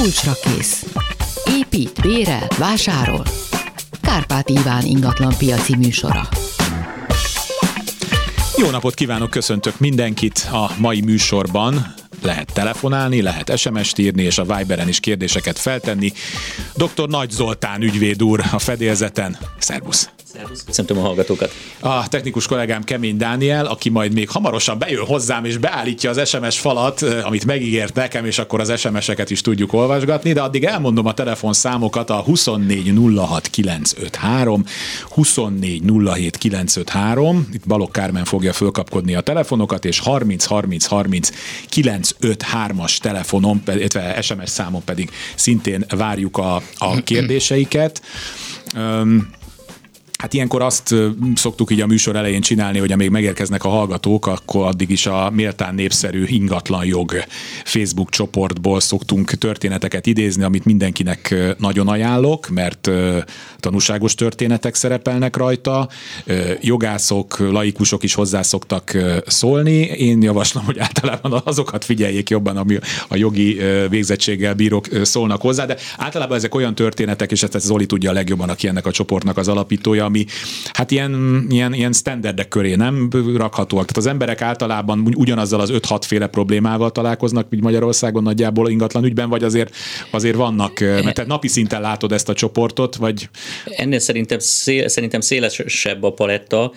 kulcsra kész. Épít, bérel, vásárol. Kárpát Iván ingatlan piaci műsora. Jó napot kívánok, köszöntök mindenkit a mai műsorban. Lehet telefonálni, lehet SMS-t írni, és a Viberen is kérdéseket feltenni. Dr. Nagy Zoltán ügyvéd úr a fedélzeten. Szervusz! Szervusz, köszöntöm a hallgatókat. A technikus kollégám Kemény Dániel, aki majd még hamarosan bejön hozzám és beállítja az SMS falat, amit megígért nekem, és akkor az SMS-eket is tudjuk olvasgatni, de addig elmondom a telefonszámokat a 2406953, 2407953, itt Balok Kármen fogja fölkapkodni a telefonokat, és 30 30 30 953-as telefonon, illetve SMS számon pedig szintén várjuk a, a kérdéseiket. Um, Hát ilyenkor azt szoktuk így a műsor elején csinálni, hogy amíg megérkeznek a hallgatók, akkor addig is a méltán népszerű ingatlan jog Facebook csoportból szoktunk történeteket idézni, amit mindenkinek nagyon ajánlok, mert tanúságos történetek szerepelnek rajta, jogászok, laikusok is hozzászoktak szólni. Én javaslom, hogy általában azokat figyeljék jobban, ami a jogi végzettséggel bírók szólnak hozzá, de általában ezek olyan történetek, és ezt Zoli tudja legjobban, aki ennek a csoportnak az alapítója, ami hát ilyen, ilyen, ilyen standardek köré nem rakhatóak. Tehát az emberek általában ugyanazzal az 5-6 féle problémával találkoznak, mint Magyarországon nagyjából ingatlan ügyben, vagy azért, azért vannak, mert te napi szinten látod ezt a csoportot, vagy... Ennél szerintem, szél, szerintem szélesebb a paletta.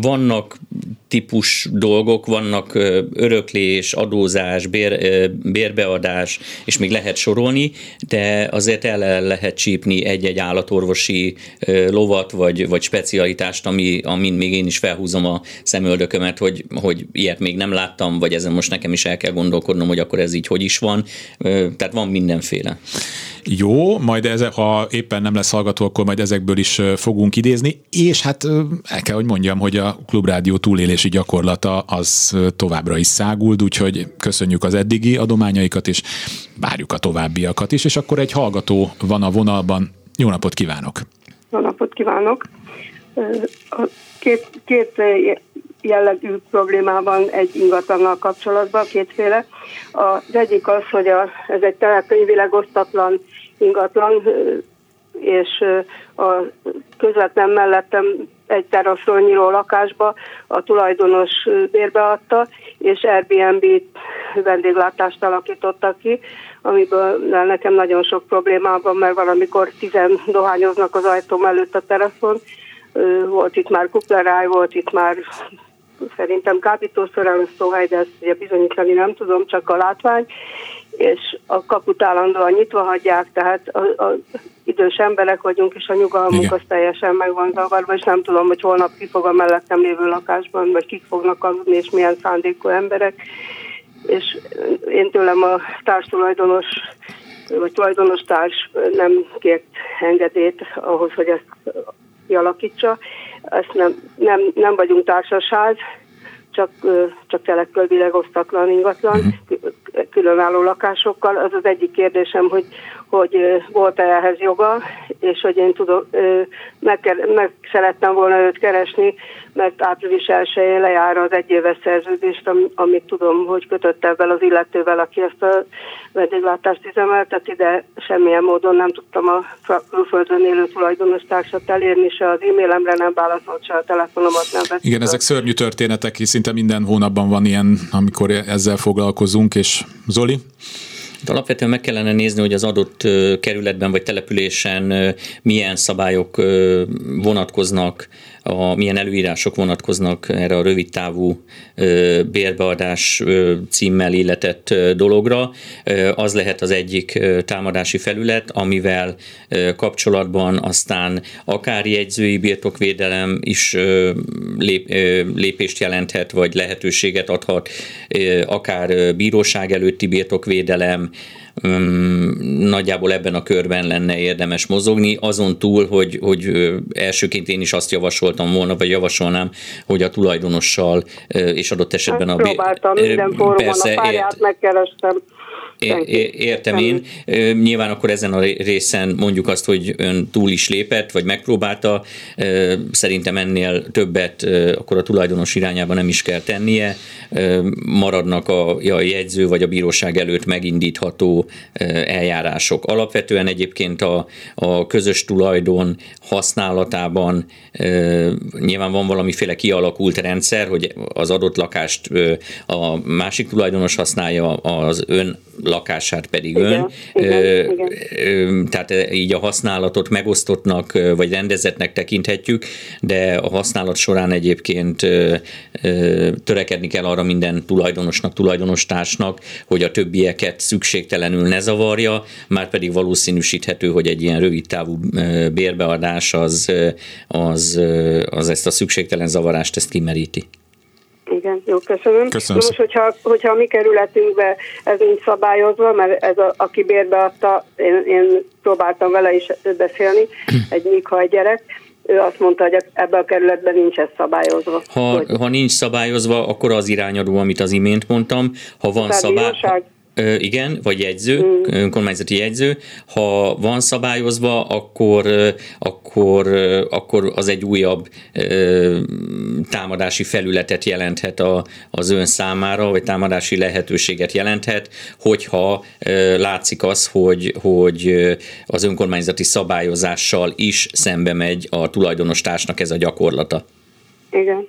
Vannak típus dolgok, vannak öröklés, adózás, bér, bérbeadás, és még lehet sorolni, de azért el lehet csípni egy-egy állatorvosi lovat, vagy, vagy specialitást, ami, amin még én is felhúzom a szemöldökömet, hogy, hogy ilyet még nem láttam, vagy ezen most nekem is el kell gondolkodnom, hogy akkor ez így hogy is van. Tehát van mindenféle. Jó, majd ezek, ha éppen nem lesz hallgató, akkor majd ezekből is fogunk idézni, és hát el kell, hogy mondjam, hogy a Klubrádió túlélési gyakorlata az továbbra is száguld, úgyhogy köszönjük az eddigi adományaikat, és várjuk a továbbiakat is, és akkor egy hallgató van a vonalban. Jó napot kívánok! Jó napot kívánok! Két, két jellegű problémában egy ingatlannal kapcsolatban, kétféle. Az egyik az, hogy a, ez egy telekönyvileg osztatlan ingatlan, és a közvetlen mellettem egy teraszról nyíló lakásba a tulajdonos bérbeadta, és Airbnb vendéglátást alakítottak ki, amiből nekem nagyon sok problémám van, mert valamikor tizen dohányoznak az ajtóm előtt a teraszon, volt itt már kupleráj, volt itt már szerintem kábítószer elosztóhely, de ezt ugye bizonyítani nem tudom, csak a látvány, és a kaput állandóan nyitva hagyják, tehát a, a idős emberek vagyunk, és a nyugalmunk Igen. az teljesen meg van zavarva, és nem tudom, hogy holnap ki fog a mellettem lévő lakásban, vagy kik fognak aludni, és milyen szándékú emberek. És én tőlem a társtulajdonos vagy tulajdonos társ nem kért engedélyt ahhoz, hogy ezt kialakítsa. Ezt nem, nem, nem vagyunk társaság, csak, csak telekölvileg osztatlan ingatlan, uh-huh. Különálló lakásokkal. Az az egyik kérdésem, hogy, hogy volt-e ehhez joga, és hogy én tudom, meg, meg szerettem volna őt keresni, mert április 1 lejár az egyéves szerződést, amit tudom, hogy kötött ebben az illetővel, aki ezt a vendéglátást üzemelteti, de semmilyen módon nem tudtam a külföldön élő tulajdonos társat elérni, se az e-mailemre nem válaszolt, se a telefonomat nem vett. Igen, ezek szörnyű történetek, szinte minden hónapban van ilyen, amikor ezzel foglalkozunk, és Zoli? De alapvetően meg kellene nézni, hogy az adott kerületben vagy településen milyen szabályok vonatkoznak a, milyen előírások vonatkoznak erre a rövid távú bérbeadás címmel illetett dologra. Az lehet az egyik támadási felület, amivel kapcsolatban aztán akár jegyzői birtokvédelem is lép, lépést jelenthet, vagy lehetőséget adhat, akár bíróság előtti birtokvédelem, nagyjából ebben a körben lenne érdemes mozogni, azon túl, hogy, hogy elsőként én is azt javasoltam volna, vagy javasolnám, hogy a tulajdonossal és adott esetben hát a... Próbáltam, minden fórumon persze, a párját megkerestem Értem én. Nyilván akkor ezen a részen mondjuk azt, hogy ön túl is lépett, vagy megpróbálta. Szerintem ennél többet akkor a tulajdonos irányába nem is kell tennie. Maradnak a, a jegyző vagy a bíróság előtt megindítható eljárások. Alapvetően egyébként a, a közös tulajdon használatában nyilván van valamiféle kialakult rendszer, hogy az adott lakást a másik tulajdonos használja, az ön lakását pedig igen, ön. Igen, igen. Tehát így a használatot megosztottnak vagy rendezetnek tekinthetjük, de a használat során egyébként törekedni kell arra minden tulajdonosnak, tulajdonostársnak, hogy a többieket szükségtelenül ne zavarja, már pedig valószínűsíthető, hogy egy ilyen rövid távú bérbeadás az, az, az ezt a szükségtelen zavarást ezt kimeríti. Igen, jó, köszönöm. köszönöm. most, hogyha, hogyha a mi kerületünkbe ez nincs szabályozva, mert ez a, aki bérbe adta, én, én próbáltam vele is beszélni, egy egy gyerek, ő azt mondta, hogy ebben a kerületben nincs ez szabályozva. Ha, hogy... ha nincs szabályozva, akkor az irányadó, amit az imént mondtam, ha van szabály igen, vagy jegyző, mm. önkormányzati jegyző. Ha van szabályozva, akkor, akkor, akkor az egy újabb támadási felületet jelenthet a, az ön számára, vagy támadási lehetőséget jelenthet, hogyha látszik az, hogy, hogy az önkormányzati szabályozással is szembe megy a tulajdonostársnak ez a gyakorlata. Igen.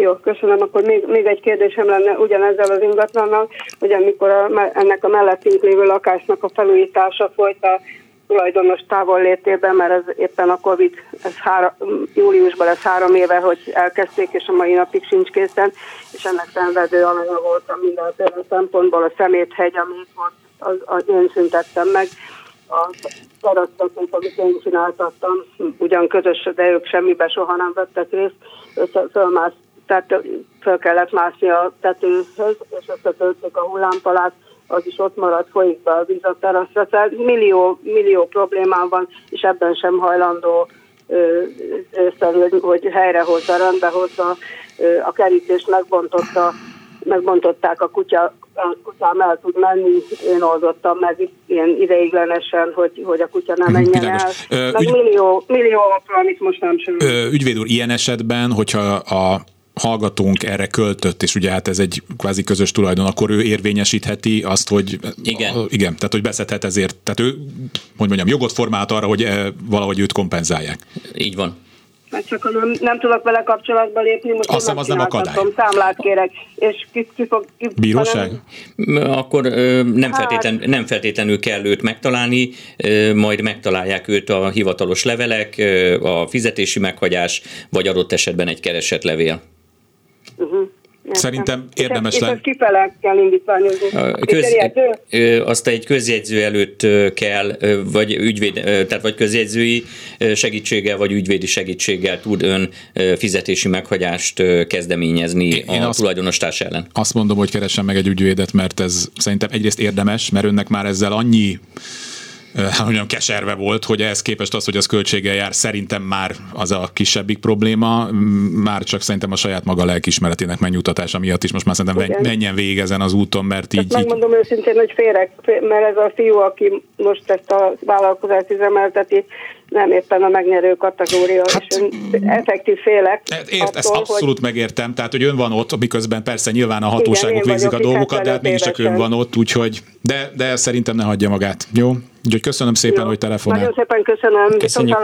Jó, köszönöm. Akkor még, még egy kérdésem lenne ugyanezzel az ingatlannal, hogy amikor a, ennek a mellettünk lévő lakásnak a felújítása folyt a tulajdonos távollétében, mert ez éppen a Covid, ez három, júliusban lesz három éve, hogy elkezdték, és a mai napig sincs készen, és ennek szenvedő alanya voltam mindenféle szempontból, a szeméthegy, amit volt, az, az én szüntettem meg a terasztatót, amit én csináltattam, ugyan közös, de ők semmibe soha nem vettek részt, össze, fölmász, tehát fel kellett mászni a tetőhöz, és összetöltük a hullámpalát, az is ott maradt, folyik be a víz a teraszra. Tehát millió, millió problémám van, és ebben sem hajlandó észre, hogy helyrehozza, rendbehozza, a kerítést megbontotta, megbontották a kutya, a kutyám el tud menni, én oldottam meg ilyen ideiglenesen, hogy, hogy a kutya nem menjen el. Ö, meg ügy... millió, millió amit most nem sem. Ügyvéd úr, ilyen esetben, hogyha a hallgatónk erre költött, és ugye hát ez egy kvázi közös tulajdon, akkor ő érvényesítheti azt, hogy igen, a, igen tehát hogy beszedhet ezért, tehát ő, hogy mondjam, jogot formált arra, hogy e, valahogy őt kompenzálják. Így van. Mert csak nem, nem tudok vele kapcsolatba lépni, most Azt hiszem, az nem akadály. Számlát kérek, és ki, ki fog... Ki, Bíróság? Hanem... Akkor nem, hát... feltétlen, nem feltétlenül kell őt megtalálni, majd megtalálják őt a hivatalos levelek, a fizetési meghagyás, vagy adott esetben egy keresett levél. Uh-huh. Szerintem érdemes lenne. kifele kell indítványozni. Köz, azt egy közjegyző előtt kell, vagy ügyvéd, tehát vagy közjegyzői segítséggel, vagy ügyvédi segítséggel tud ön fizetési meghagyást kezdeményezni Én a azt, tulajdonostárs ellen. Azt mondom, hogy keressen meg egy ügyvédet, mert ez szerintem egyrészt érdemes, mert önnek már ezzel annyi hát mondjam, keserve volt, hogy ehhez képest az, hogy az költséggel jár, szerintem már az a kisebbik probléma, már csak szerintem a saját maga lelkismeretének megnyugtatása miatt is most már szerintem Igen. menjen végig ezen az úton, mert így... Ezt megmondom így... őszintén, hogy félek, mert ez a fiú, aki most ezt a vállalkozást üzemelteti, nem éppen a megnyerő kategória, hát, és effektív félek. Hát ért, attól, ezt abszolút hogy... megértem, tehát hogy ön van ott, miközben persze nyilván a hatóságok Igen, végzik a dolgokat, de hát mégiscsak ön van ott, úgyhogy, de, de szerintem ne hagyja magát, jó? Úgyhogy köszönöm szépen, Jó. hogy telefonál. Nagyon szépen köszönöm. Köszönjük.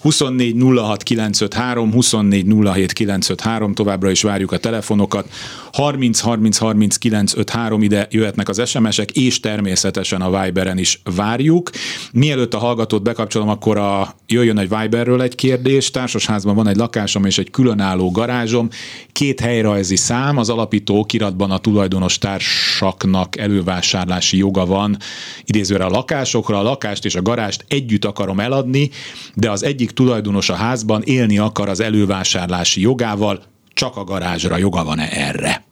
24 06 953, 24 07 953, továbbra is várjuk a telefonokat. 30 30 30 953 ide jöhetnek az SMS-ek, és természetesen a Viberen is várjuk. Mielőtt a hallgatót bekapcsolom, akkor a, jöjjön egy Viberről egy kérdés. Társasházban van egy lakásom és egy különálló garázsom. Két helyrajzi szám, az alapító kiratban a tulajdonos társaknak elővásárlási joga van, idézőre a lakásokra, a lakást és a garást együtt akarom eladni, de az egyik tulajdonos a házban élni akar az elővásárlási jogával, csak a garázsra joga van-e erre?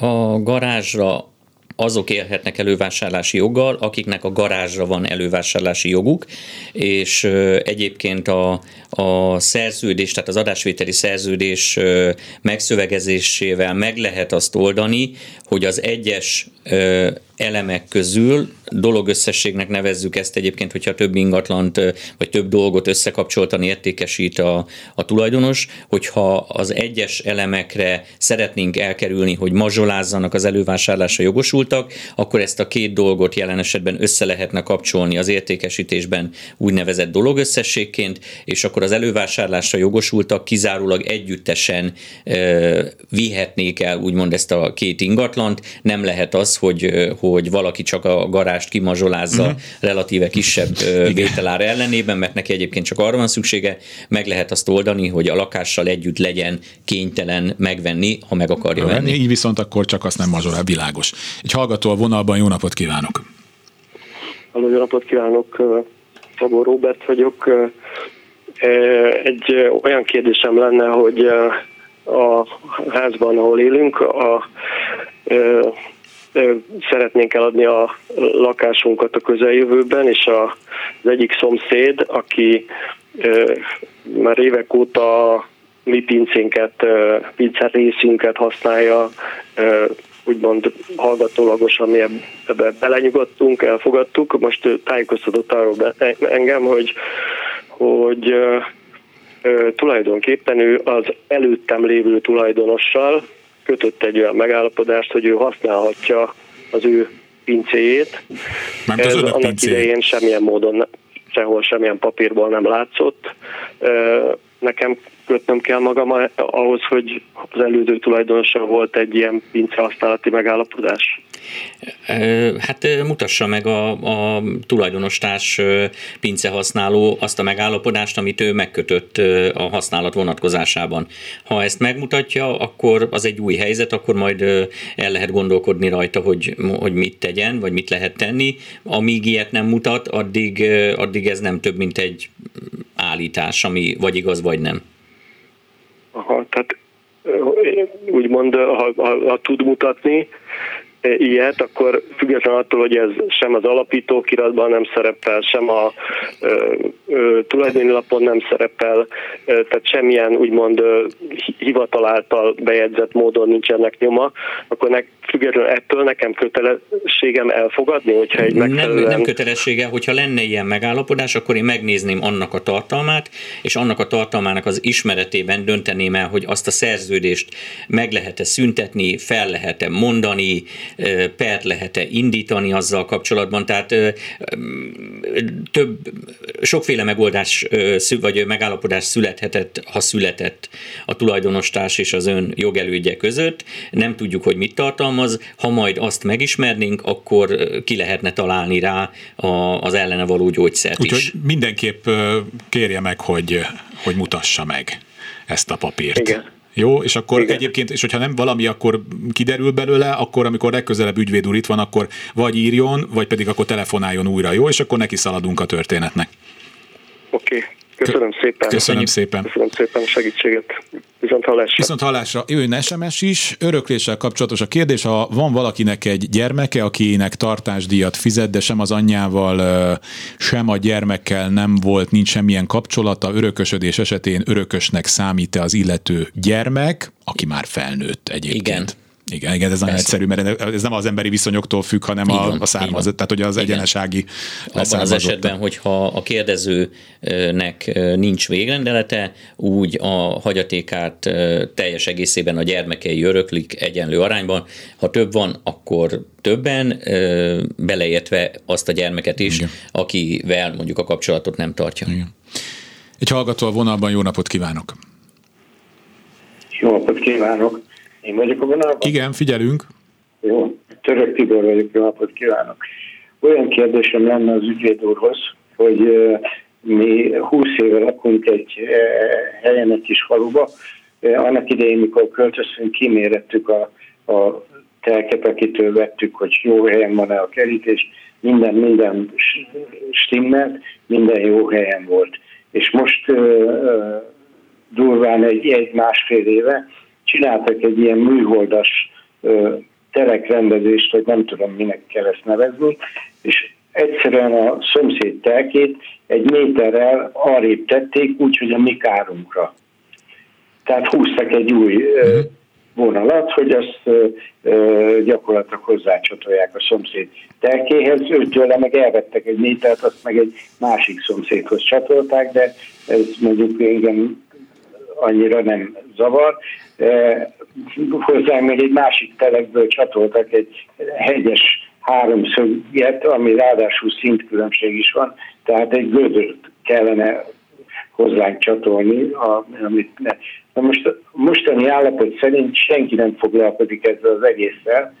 A garázsra azok élhetnek elővásárlási joggal, akiknek a garázsra van elővásárlási joguk, és egyébként a, a szerződés, tehát az adásvételi szerződés megszövegezésével meg lehet azt oldani, hogy az egyes elemek közül, dologösszességnek nevezzük ezt egyébként, hogyha több ingatlant vagy több dolgot összekapcsoltan értékesít a, a tulajdonos, hogyha az egyes elemekre szeretnénk elkerülni, hogy mazsolázzanak az elővásárlásra jogosultak, akkor ezt a két dolgot jelen esetben össze lehetne kapcsolni az értékesítésben úgynevezett dologösszességként, és akkor az elővásárlásra jogosultak kizárólag együttesen vihetnék el úgymond ezt a két ingatlant. Nem lehet az, hogy, hogy valaki csak a garást kimazsolázza uh-huh. relatíve kisebb vételár ellenében, mert neki egyébként csak arra van szüksége, meg lehet azt oldani, hogy a lakással együtt legyen kénytelen megvenni, ha meg akarja ha venni. Így viszont akkor csak azt nem mazsolál, világos. Egy hallgató a vonalban, jó napot kívánok! Halló, jó napot kívánok! Szabó Robert vagyok. Egy olyan kérdésem lenne, hogy a házban, ahol élünk, a, szeretnénk eladni a lakásunkat a közeljövőben, és az egyik szomszéd, aki már évek óta mi pincénket, pincер részünket használja, úgymond hallgatólagosan mi ebbe belenyugodtunk, elfogadtuk. Most tájékoztatott arról engem, hogy, hogy tulajdonképpen ő az előttem lévő tulajdonossal kötött egy olyan megállapodást, hogy ő használhatja az ő pincéjét. Mert az Ez annak pincéjét. idején semmilyen módon, sehol semmilyen papírból nem látszott. Nekem kötnöm kell magam ahhoz, hogy az elődő tulajdonossal volt egy ilyen pince használati megállapodás. Hát mutassa meg a, a tulajdonostárs pincehasználó azt a megállapodást, amit ő megkötött a használat vonatkozásában. Ha ezt megmutatja, akkor az egy új helyzet, akkor majd el lehet gondolkodni rajta, hogy, hogy mit tegyen, vagy mit lehet tenni. Amíg ilyet nem mutat, addig, addig ez nem több, mint egy állítás, ami vagy igaz, vagy nem. Aha, tehát úgymond, ha, ha, ha tud mutatni, ilyet, akkor függetlenül attól, hogy ez sem az alapítókiratban nem szerepel, sem a ö, ö, tulajdoni lapon nem szerepel, ö, tehát semmilyen úgymond ö, hivatal által bejegyzett módon nincsenek nyoma, akkor nek, függetlenül ettől nekem kötelességem elfogadni, hogyha egy megfelelően... Nem, nem kötelessége, hogyha lenne ilyen megállapodás, akkor én megnézném annak a tartalmát, és annak a tartalmának az ismeretében dönteném el, hogy azt a szerződést meg lehet-e szüntetni, fel lehet-e mondani, pert lehet-e indítani azzal kapcsolatban, tehát több, sokféle megoldás vagy megállapodás születhetett, ha született a tulajdonostárs és az ön jogelődje között. Nem tudjuk, hogy mit tartalmaz. Ha majd azt megismernénk, akkor ki lehetne találni rá az ellene való gyógyszert Úgyhogy is. mindenképp kérje meg, hogy, hogy mutassa meg ezt a papírt. Igen. Jó, és akkor Igen. egyébként, és hogyha nem valami, akkor kiderül belőle, akkor amikor legközelebb ügyvéd úr itt van, akkor vagy írjon, vagy pedig akkor telefonáljon újra, jó? És akkor neki szaladunk a történetnek. Oké, okay. Köszönöm szépen. Köszönöm szépen. Köszönöm szépen a segítséget. Viszont hallásra. Viszont hallásra jöjjön SMS is, örökléssel kapcsolatos a kérdés, ha van valakinek egy gyermeke, akinek tartásdíjat fizet, de sem az anyjával, sem a gyermekkel nem volt, nincs semmilyen kapcsolata, örökösödés esetén örökösnek számít-e az illető gyermek, aki már felnőtt egyébként? Igen. Igen, igen, ez nagyon egyszerű, mert ez nem az emberi viszonyoktól függ, hanem Így a, van, a tehát hogy az Igen. egyenesági Abban az esetben, hogyha a kérdezőnek nincs végrendelete, úgy a hagyatékát teljes egészében a gyermekei öröklik egyenlő arányban. Ha több van, akkor többen, beleértve azt a gyermeket is, Igen. akivel mondjuk a kapcsolatot nem tartja. Igen. Egy hallgató a vonalban, jó napot kívánok! Jó napot kívánok! Én vagyok a vonalban? Igen, figyelünk. Jó, Török Tibor vagyok, jó napot kívánok! Olyan kérdésem lenne az ügyvéd úrhoz, hogy mi 20 éve lakunk egy helyen, egy kis faluba. Annak idején, mikor költöztünk, kimérettük a, a telkepekitől vettük, hogy jó helyen van-e a kerítés, minden, minden stimmelt, minden jó helyen volt. És most uh, durván egy, egy másfél éve csináltak egy ilyen műholdas terekrendezést, vagy nem tudom, minek kell ezt nevezni, és egyszerűen a szomszéd telkét egy méterrel arrébb tették, úgyhogy a mi kárunkra. Tehát húztak egy új uh, vonalat, hogy azt gyakorlatilag hozzácsatolják a szomszéd telkéhez. Őtőle meg elvettek egy métert, azt meg egy másik szomszédhoz csatolták, de ez mondjuk igen annyira nem zavar. Hozzá még egy másik telekből csatoltak egy hegyes háromszöget, ami ráadásul szintkülönbség is van, tehát egy gödört kellene hozzánk csatolni, a, amit ne. Na most mostani állapot szerint senki nem foglalkozik ezzel az egésszel,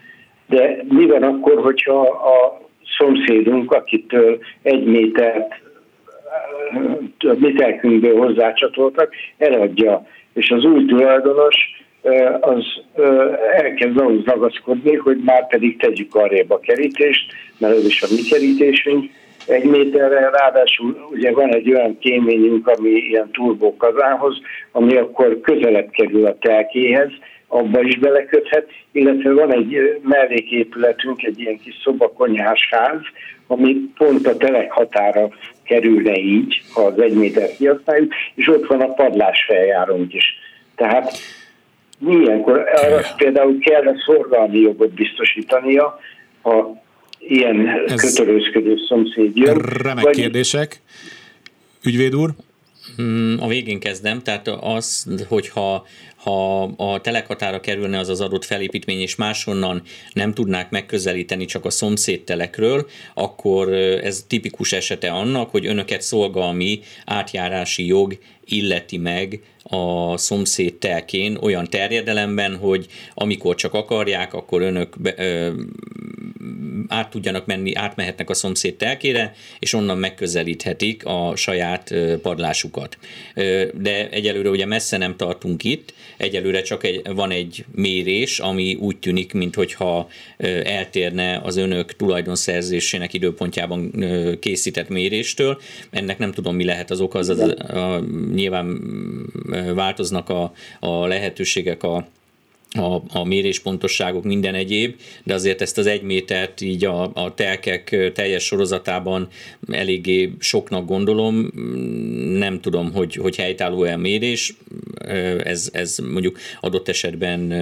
de mi van akkor, hogyha a szomszédunk, akitől egy métert a méterkünkből hozzácsatoltak, eladja, és az új tulajdonos az elkezd ahhoz ragaszkodni, hogy már pedig tegyük arrébb a kerítést, mert ez is a mi kerítésünk, egy méterre, ráadásul ugye van egy olyan kéményünk, ami ilyen turbó kazánhoz, ami akkor közelebb kerül a telkéhez, abba is beleköthet, illetve van egy melléképületünk, egy ilyen kis szobakonyhásház, ami pont a telek határa kerülne így, az egy méter kihasználjuk, és ott van a padlás feljárónk is. Tehát milyenkor arra például kell a szorgalmi jogot biztosítania, ha ilyen Ez kötörőzködő szomszéd jön. Remek vagy... kérdések. Ügyvéd úr? Hmm, a végén kezdem, tehát az, hogyha ha a telekhatára kerülne az az adott felépítmény, és máshonnan nem tudnák megközelíteni csak a szomszéd telekről, akkor ez tipikus esete annak, hogy önöket szolgalmi átjárási jog illeti meg a szomszéd telkén olyan terjedelemben, hogy amikor csak akarják, akkor önök be, ö, át tudjanak menni, átmehetnek a szomszéd telkére, és onnan megközelíthetik a saját padlásukat. De egyelőre ugye messze nem tartunk itt, egyelőre csak egy, van egy mérés, ami úgy tűnik, mintha eltérne az önök tulajdonszerzésének időpontjában készített méréstől. Ennek nem tudom, mi lehet az oka, az, az, a, nyilván változnak a, a lehetőségek a a, a méréspontosságok, minden egyéb, de azért ezt az egy métert így a, a telkek teljes sorozatában eléggé soknak gondolom, nem tudom, hogy, hogy helytálló-e a mérés, ez, ez mondjuk adott esetben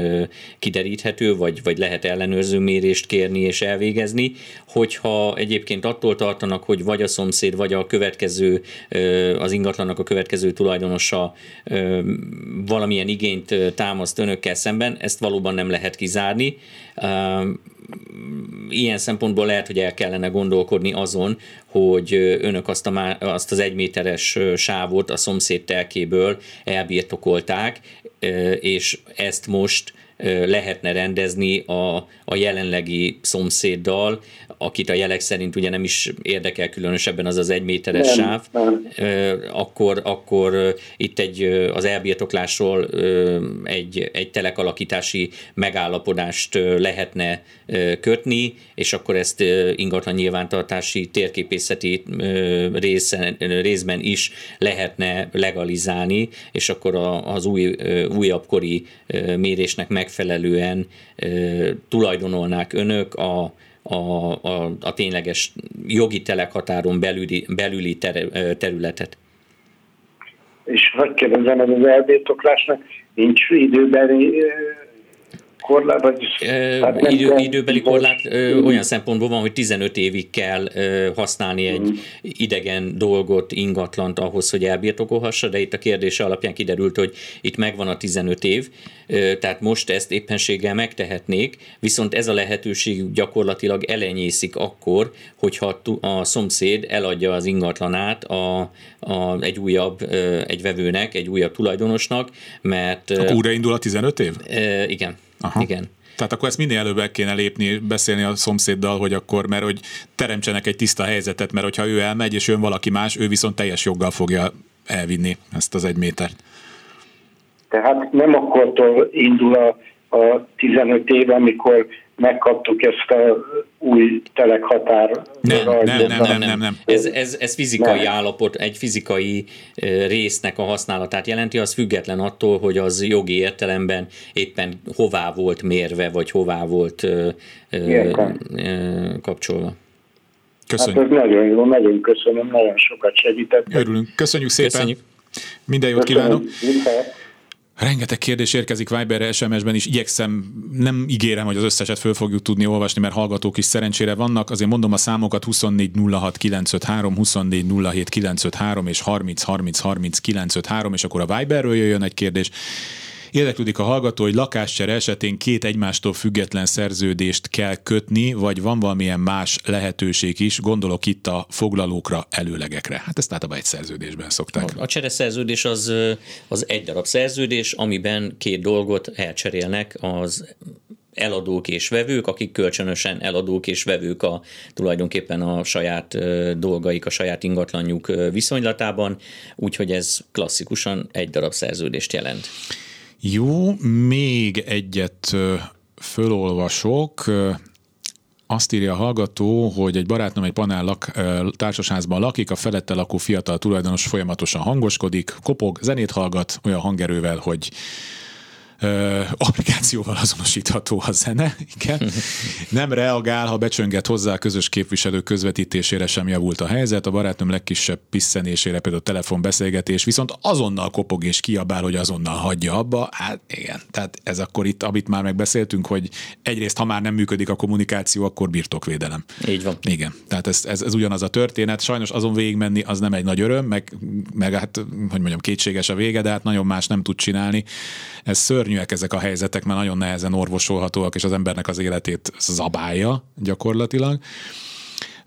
kideríthető, vagy, vagy lehet ellenőrző mérést kérni és elvégezni, hogyha egyébként attól tartanak, hogy vagy a szomszéd, vagy a következő, az ingatlannak a következő tulajdonosa valamilyen igényt támaszt önökkel szemben, ezt valóban nem lehet kizárni. Ilyen szempontból lehet, hogy el kellene gondolkodni azon, hogy önök azt, a, azt az egyméteres sávot a szomszéd telkéből elbirtokolták, és ezt most lehetne rendezni a, a jelenlegi szomszéddal, akit a jelek szerint ugye nem is érdekel különösebben az az egy méteres nem, sáv, nem. akkor, akkor itt egy az elbirtoklásról egy, egy telekalakítási megállapodást lehetne kötni, és akkor ezt ingatlan nyilvántartási térképészeti részen, részben is lehetne legalizálni, és akkor az új, újabbkori mérésnek megfelelően tulajdonolnák önök a, a, a, a tényleges jogi telekhatáron belüli, belüli ter, területet. És hogy kérdezem, ez az elbirtoklásnak nincs időbeli korlát? Vagy, hát idő, időbeli korlát ö, olyan szempontból van, hogy 15 évig kell ö, használni egy mm. idegen dolgot, ingatlant ahhoz, hogy elbirtokolhassa, de itt a kérdése alapján kiderült, hogy itt megvan a 15 év, ö, tehát most ezt éppenséggel megtehetnék, viszont ez a lehetőség gyakorlatilag elenyészik akkor, hogyha a szomszéd eladja az ingatlanát a, a, egy újabb, egy vevőnek, egy újabb tulajdonosnak, mert... Akkor újra indul a 15 év? Igen. Aha. Igen. Tehát akkor ezt minél előbb el kéne lépni, beszélni a szomszéddal, hogy akkor, mert hogy teremtsenek egy tiszta helyzetet, mert hogyha ő elmegy, és jön valaki más, ő viszont teljes joggal fogja elvinni ezt az egy métert. Tehát nem akkortól indul a, a 15 év, amikor megkaptuk ezt a új telekhatár. Nem, nem, nem, nem, nem, nem. Ez, ez, ez fizikai nem. állapot, egy fizikai résznek a használatát jelenti, az független attól, hogy az jogi értelemben éppen hová volt mérve, vagy hová volt Értem. kapcsolva. Köszönjük. Hát ez nagyon jó, nagyon köszönöm, nagyon sokat segített. Örülünk. Köszönjük szépen. Köszönjük. Minden jót Köszönöm. kívánok. Rengeteg kérdés érkezik Viberre, SMS-ben is, igyekszem, nem ígérem, hogy az összeset föl fogjuk tudni olvasni, mert hallgatók is szerencsére vannak. Azért mondom a számokat 2406953, 2407953 és 30303953, és akkor a Viberről jöjjön egy kérdés. Érdeklődik a hallgató, hogy lakáscsere esetén két egymástól független szerződést kell kötni, vagy van valamilyen más lehetőség is, gondolok itt a foglalókra, előlegekre. Hát ezt általában egy szerződésben szokták. A csere szerződés az, az egy darab szerződés, amiben két dolgot elcserélnek az eladók és vevők, akik kölcsönösen eladók és vevők a tulajdonképpen a saját dolgaik, a saját ingatlanjuk viszonylatában, úgyhogy ez klasszikusan egy darab szerződést jelent. Jó, még egyet fölolvasok. Azt írja a hallgató, hogy egy barátnőm egy panel lak, társasházban lakik, a felette lakó fiatal tulajdonos folyamatosan hangoskodik, kopog, zenét hallgat olyan hangerővel, hogy applikációval azonosítható a zene, igen. Nem reagál, ha becsönget hozzá a közös képviselő közvetítésére sem javult a helyzet, a barátnőm legkisebb pisszenésére például telefonbeszélgetés, viszont azonnal kopog és kiabál, hogy azonnal hagyja abba. Hát igen, tehát ez akkor itt, amit már megbeszéltünk, hogy egyrészt, ha már nem működik a kommunikáció, akkor birtokvédelem. Így van. Igen, tehát ez, ez, ez ugyanaz a történet. Sajnos azon végigmenni az nem egy nagy öröm, meg, meg hát, hogy mondjam, kétséges a vége, de hát nagyon más nem tud csinálni. Ez szörnyű szörnyűek ezek a helyzetek, mert nagyon nehezen orvosolhatóak, és az embernek az életét zabálja gyakorlatilag.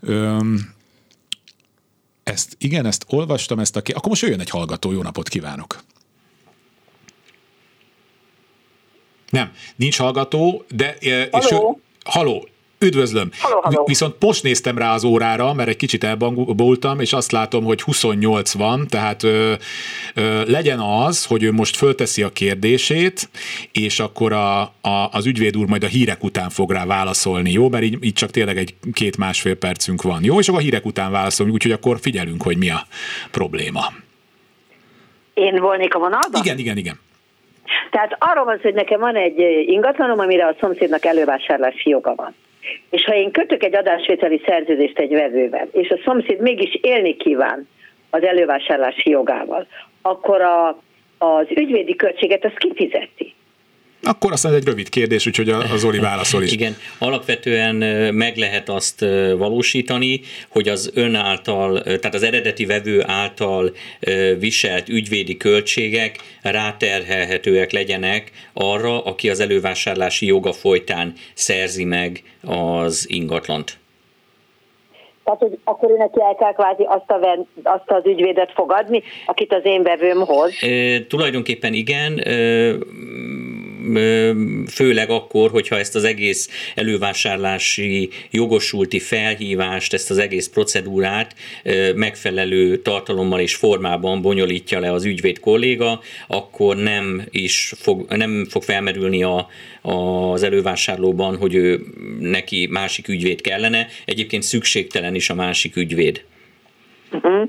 Öm, ezt, igen, ezt olvastam, ezt a ki... Akkor most jöjjön egy hallgató, jó napot kívánok! Nem, nincs hallgató, de... És, haló? Üdvözlöm! Halló, halló. Viszont most néztem rá az órára, mert egy kicsit elbangultam, és azt látom, hogy 28 van, tehát ö, ö, legyen az, hogy ő most fölteszi a kérdését, és akkor a, a, az ügyvéd úr majd a hírek után fog rá válaszolni, jó? Mert így, így csak tényleg egy két-másfél percünk van, jó? És akkor a hírek után válaszolunk, úgyhogy akkor figyelünk, hogy mi a probléma. Én volnék a vonalban? Igen, igen, igen. Tehát arról van hogy nekem van egy ingatlanom, amire a szomszédnak elővásárlási joga van. És ha én kötök egy adásvételi szerződést egy vevővel, és a szomszéd mégis élni kíván az elővásárlási jogával, akkor a, az ügyvédi költséget az kifizeti. Akkor aztán egy rövid kérdés, úgyhogy a Zoli válaszol is. Igen, alapvetően meg lehet azt valósítani, hogy az ön által, tehát az eredeti vevő által viselt ügyvédi költségek ráterhelhetőek legyenek arra, aki az elővásárlási joga folytán szerzi meg az ingatlant. Tehát, hogy akkor neki el kell kvázi azt, a, azt az ügyvédet fogadni, akit az én vevőm hoz? E, tulajdonképpen igen. E, főleg akkor, hogyha ezt az egész elővásárlási jogosulti felhívást, ezt az egész procedúrát megfelelő tartalommal és formában bonyolítja le az ügyvéd kolléga, akkor nem is fog, nem fog felmerülni a, az elővásárlóban, hogy ő neki másik ügyvéd kellene. Egyébként szükségtelen is a másik ügyvéd. Uh-huh.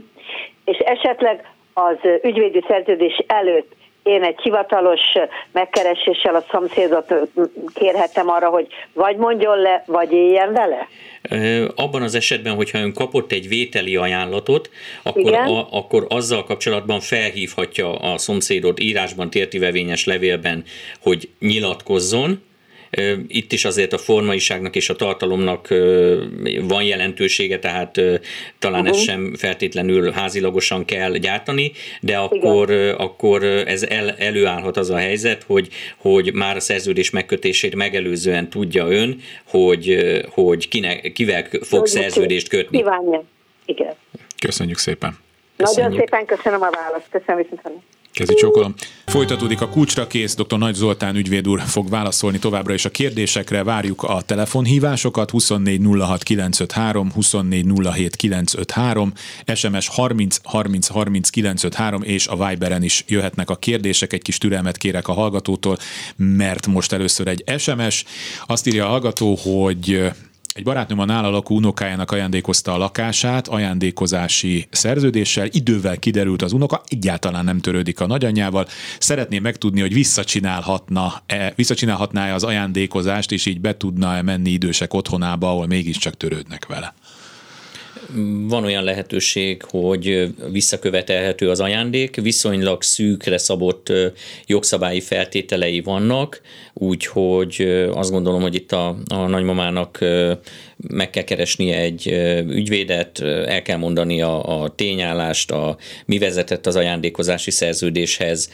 És esetleg az ügyvédi szerződés előtt én egy hivatalos megkereséssel a szomszédot kérhetem arra, hogy vagy mondjon le, vagy éljen vele? Abban az esetben, hogyha ön kapott egy vételi ajánlatot, akkor, a, akkor azzal kapcsolatban felhívhatja a szomszédot írásban, tértivevényes levélben, hogy nyilatkozzon, itt is azért a formaiságnak és a tartalomnak van jelentősége, tehát talán uh-huh. ezt sem feltétlenül házilagosan kell gyártani, de akkor, akkor ez el, előállhat az a helyzet, hogy, hogy már a szerződés megkötését megelőzően tudja ön, hogy, hogy kinek, kivel fog szerződést kötni. Kívánja. Igen. Köszönjük szépen. Köszönjük. Nagyon szépen köszönöm a választ. Köszönöm viszont. Kezi csókolom. Folytatódik a kulcsra kész, dr. Nagy Zoltán ügyvéd úr fog válaszolni továbbra is a kérdésekre. Várjuk a telefonhívásokat 2406953, 2407953, SMS 30 30 30 953 és a Viberen is jöhetnek a kérdések. Egy kis türelmet kérek a hallgatótól, mert most először egy SMS. Azt írja a hallgató, hogy egy barátnőm a nála lakó unokájának ajándékozta a lakását ajándékozási szerződéssel, idővel kiderült az unoka, egyáltalán nem törődik a nagyanyjával. Szeretném megtudni, hogy visszacsinálhatna-e, visszacsinálhatná-e az ajándékozást, és így be tudna-e menni idősek otthonába, ahol mégiscsak törődnek vele. Van olyan lehetőség, hogy visszakövetelhető az ajándék, viszonylag szűkre szabott jogszabályi feltételei vannak, úgyhogy azt gondolom, hogy itt a, a nagymamának meg kell keresnie egy ügyvédet, el kell mondani a, a tényállást, a, mi vezetett az ajándékozási szerződéshez,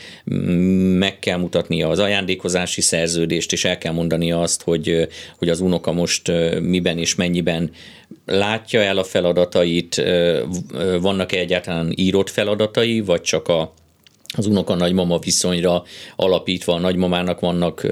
meg kell mutatnia az ajándékozási szerződést, és el kell mondani azt, hogy, hogy az unoka most miben és mennyiben látja el a feladatait, vannak-e egyáltalán írott feladatai, vagy csak a az unoka nagymama viszonyra alapítva a nagymamának vannak,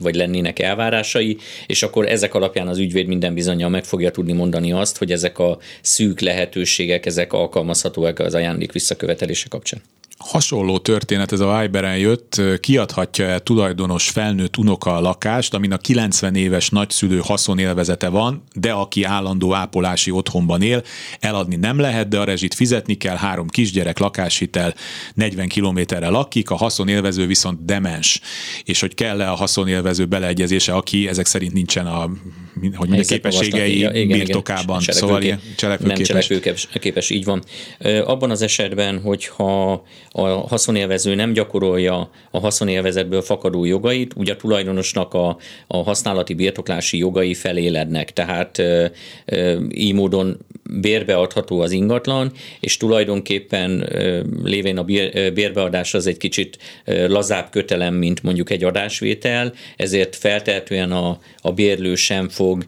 vagy lennének elvárásai, és akkor ezek alapján az ügyvéd minden bizonyal meg fogja tudni mondani azt, hogy ezek a szűk lehetőségek, ezek alkalmazhatóak az ajándék visszakövetelése kapcsán hasonló történet, ez a Viberen jött, kiadhatja-e tulajdonos felnőtt unoka a lakást, amin a 90 éves nagyszülő haszonélvezete van, de aki állandó ápolási otthonban él, eladni nem lehet, de a rezsit fizetni kell, három kisgyerek, lakáshitel, 40 kilométerre lakik, a haszonélvező viszont demens, és hogy kell-e a haszonélvező beleegyezése, aki ezek szerint nincsen a hogy mondja, képességei ja, igen, birtokában, igen, szóval ilyen cselekvőképes. Nem cselekvőképes, így van. Abban az esetben, hogyha a haszonélvező nem gyakorolja a haszonélvezetből fakadó jogait, ugye a tulajdonosnak a, a használati birtoklási jogai felélednek, tehát így módon bérbeadható az ingatlan, és tulajdonképpen lévén a bérbeadás az egy kicsit lazább kötelem, mint mondjuk egy adásvétel, ezért feltehetően a, a bérlő sem fog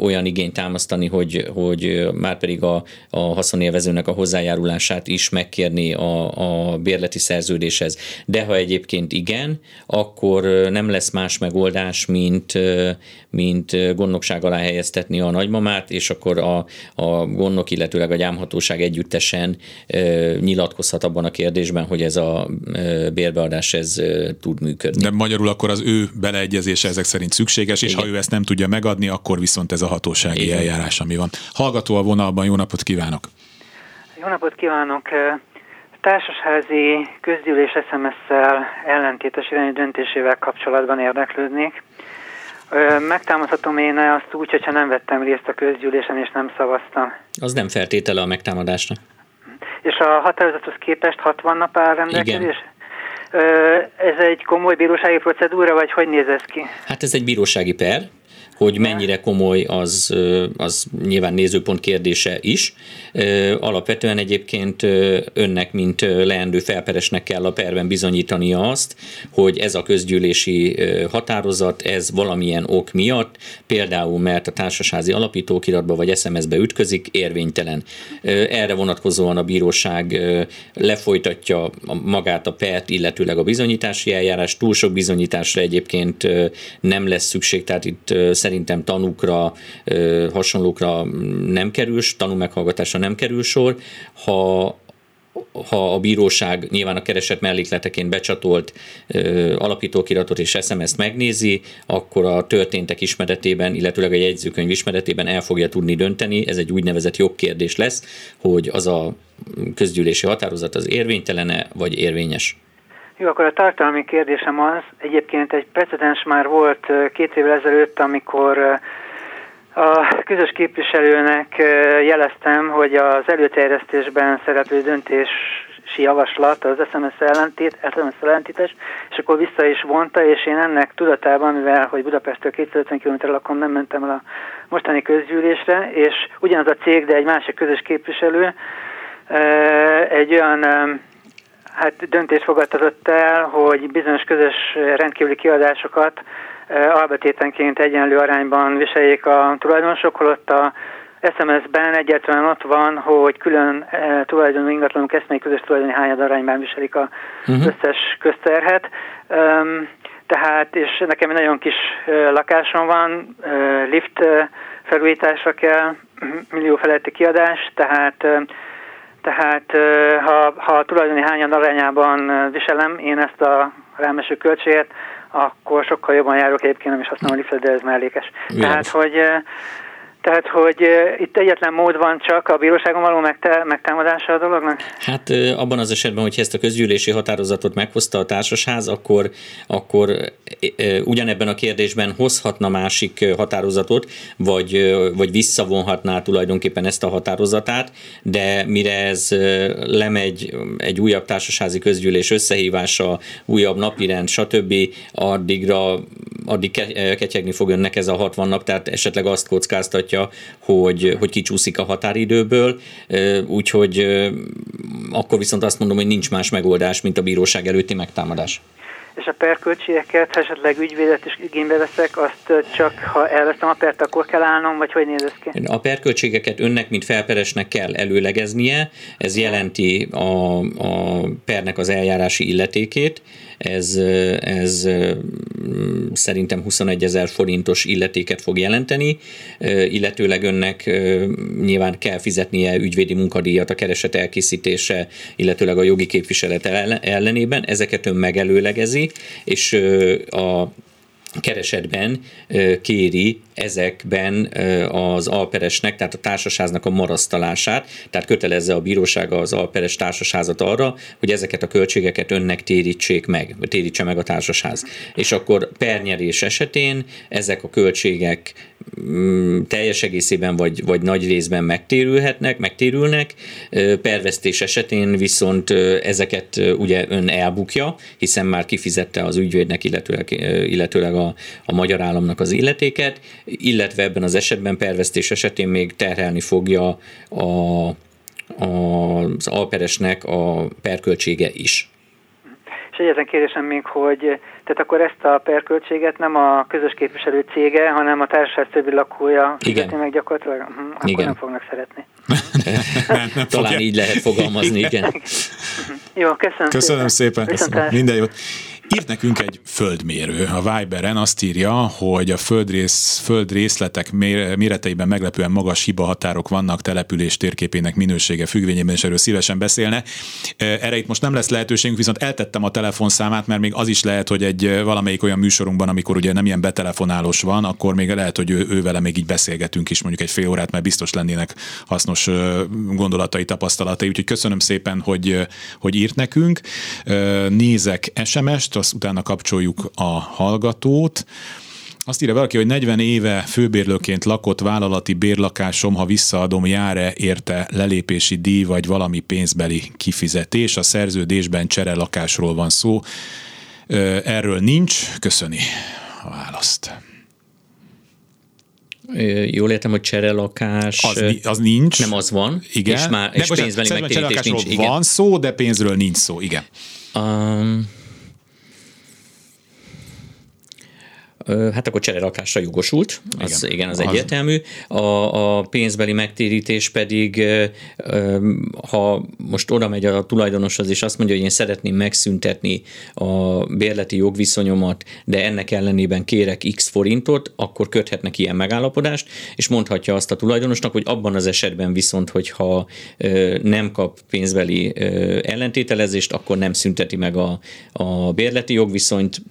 olyan igényt támasztani, hogy, hogy már pedig a, a haszonélvezőnek a hozzájárulását is megkérni a, a bérleti szerződéshez. De ha egyébként igen, akkor nem lesz más megoldás, mint, mint gondnokság alá helyeztetni a nagymamát, és akkor a, a gondnok, illetőleg a gyámhatóság együttesen nyilatkozhat abban a kérdésben, hogy ez a bérbeadás ez tud működni. De magyarul akkor az ő beleegyezése ezek szerint szükséges, és Igen. ha ő ezt nem tudja megadni, akkor viszont ez a hatósági Igen. eljárás, ami van. Hallgató a vonalban, jó napot kívánok! Jó napot kívánok! Társasházi közgyűlés SMS-szel ellentétes irányú döntésével kapcsolatban érdeklődnék. Megtámadhatom én azt úgy, hogyha nem vettem részt a közgyűlésen és nem szavaztam. Az nem feltétele a megtámadásnak. És a határozathoz képest 60 nap áll rendelkezés? Ez egy komoly bírósági procedúra, vagy hogy néz ez ki? Hát ez egy bírósági per, hogy mennyire komoly, az, az nyilván nézőpont kérdése is. Alapvetően egyébként önnek, mint leendő felperesnek kell a perben bizonyítania azt, hogy ez a közgyűlési határozat, ez valamilyen ok miatt, például mert a társasházi alapítókiratba vagy SMS-be ütközik, érvénytelen. Erre vonatkozóan a bíróság lefolytatja magát a pert, illetőleg a bizonyítási eljárás. Túl sok bizonyításra egyébként nem lesz szükség, tehát itt szerintem tanúkra, hasonlókra nem kerül, tanú meghallgatásra nem kerül sor. Ha, ha a bíróság nyilván a keresett mellékleteként becsatolt ö, alapítókiratot és SMS-t megnézi, akkor a történtek ismeretében, illetőleg a jegyzőkönyv ismeretében el fogja tudni dönteni, ez egy úgynevezett jogkérdés lesz, hogy az a közgyűlési határozat az érvénytelene vagy érvényes. Jó, akkor a tartalmi kérdésem az, egyébként egy precedens már volt két évvel ezelőtt, amikor a közös képviselőnek jeleztem, hogy az előterjesztésben szereplő döntési javaslat az SMS ellentét, SMS ellentétes, és akkor vissza is vonta, és én ennek tudatában, mivel hogy Budapestről 250 km lakom, nem mentem el a mostani közgyűlésre, és ugyanaz a cég, de egy másik közös képviselő egy olyan hát döntést fogadtatott el, hogy bizonyos közös rendkívüli kiadásokat albetétenként egyenlő arányban viseljék a tulajdonosok, holott a SMS-ben egyáltalán ott van, hogy külön e, tulajdonú ingatlanok eszmei közös tulajdoni hányad arányban viselik a uh-huh. összes közterhet. Um, tehát, és nekem egy nagyon kis uh, lakásom van, uh, lift uh, felújításra kell, millió feletti kiadás, tehát uh, tehát ha, ha a tulajdoni hányan arányában viselem én ezt a rámeső költséget, akkor sokkal jobban járok egyébként, nem is használom a liftet, de ez mellékes. Tehát, hogy Tehát, hogy itt egyetlen mód van csak a bíróságon való megtámadása a dolognak? Hát abban az esetben, hogy ezt a közgyűlési határozatot meghozta a társasház, akkor, akkor ugyanebben a kérdésben hozhatna másik határozatot, vagy, vagy visszavonhatná tulajdonképpen ezt a határozatát, de mire ez lemegy egy újabb társasházi közgyűlés összehívása, újabb napirend, stb., addigra addig ketyegni fog önnek ez a 60 nap, tehát esetleg azt kockáztatja, hogy, hogy kicsúszik a határidőből, úgyhogy akkor viszont azt mondom, hogy nincs más megoldás, mint a bíróság előtti megtámadás. És a perköltségeket, ha esetleg ügyvédet is igénybe veszek, azt csak ha elveszem a pert, akkor kell állnom, vagy hogy néz ez ki? A perköltségeket önnek, mint felperesnek kell előlegeznie, ez jelenti a, a pernek az eljárási illetékét, ez, ez szerintem 21 ezer forintos illetéket fog jelenteni, illetőleg önnek nyilván kell fizetnie ügyvédi munkadíjat a kereset elkészítése, illetőleg a jogi képviselet ellenében, ezeket ön megelőlegezi, és a keresetben kéri ezekben az alperesnek, tehát a társasháznak a marasztalását, tehát kötelezze a bírósága az alperes társasházat arra, hogy ezeket a költségeket önnek térítsék meg, vagy térítse meg a társasház. És akkor pernyerés esetén ezek a költségek mm, teljes egészében vagy, vagy nagy részben megtérülhetnek, megtérülnek, pervesztés esetén viszont ezeket ugye ön elbukja, hiszen már kifizette az ügyvédnek, illetőleg, illetőleg a, a magyar államnak az illetéket, illetve ebben az esetben pervesztés esetén még terhelni fogja a, a, az alperesnek a perköltsége is. És egyetlen kérdésem még, hogy tehát akkor ezt a perköltséget nem a közös képviselő cége, hanem a társaság többi lakója igen. meg gyakorlatilag? Uh-huh. Akkor igen. nem fognak szeretni. Talán így lehet fogalmazni, igen. Jó, köszönöm, köszönöm szépen. szépen. Köszönöm. Minden jót. Írt nekünk egy földmérő. A Viberen azt írja, hogy a földrész, földrészletek méreteiben meglepően magas hibahatárok vannak település térképének minősége függvényében, és erről szívesen beszélne. Erre itt most nem lesz lehetőségünk, viszont eltettem a telefonszámát, mert még az is lehet, hogy egy valamelyik olyan műsorunkban, amikor ugye nem ilyen betelefonálós van, akkor még lehet, hogy ő, ő vele még így beszélgetünk is mondjuk egy fél órát, mert biztos lennének hasznos gondolatai, tapasztalatai. Úgyhogy köszönöm szépen, hogy, hogy írt nekünk. Nézek SMS-t, azt utána kapcsoljuk a hallgatót. Azt írja valaki, hogy 40 éve főbérlőként lakott vállalati bérlakásom, ha visszaadom, jár-e érte lelépési díj vagy valami pénzbeli kifizetés. A szerződésben cserelakásról van szó. Erről nincs. Köszöni a választ. Jól értem, hogy cserelakás... Az, az nincs. Nem az van. Igen. És, már, és pénzbeli megtérítés nincs. Igen. Van szó, de pénzről nincs szó. Igen. Um, hát akkor csererakásra jogosult, az, igen, igen az, az egyértelmű. A, a pénzbeli megtérítés pedig, ha most oda megy a tulajdonoshoz, és azt mondja, hogy én szeretném megszüntetni a bérleti jogviszonyomat, de ennek ellenében kérek x forintot, akkor köthetnek ilyen megállapodást, és mondhatja azt a tulajdonosnak, hogy abban az esetben viszont, hogyha nem kap pénzbeli ellentételezést, akkor nem szünteti meg a, a bérleti jogviszonyt,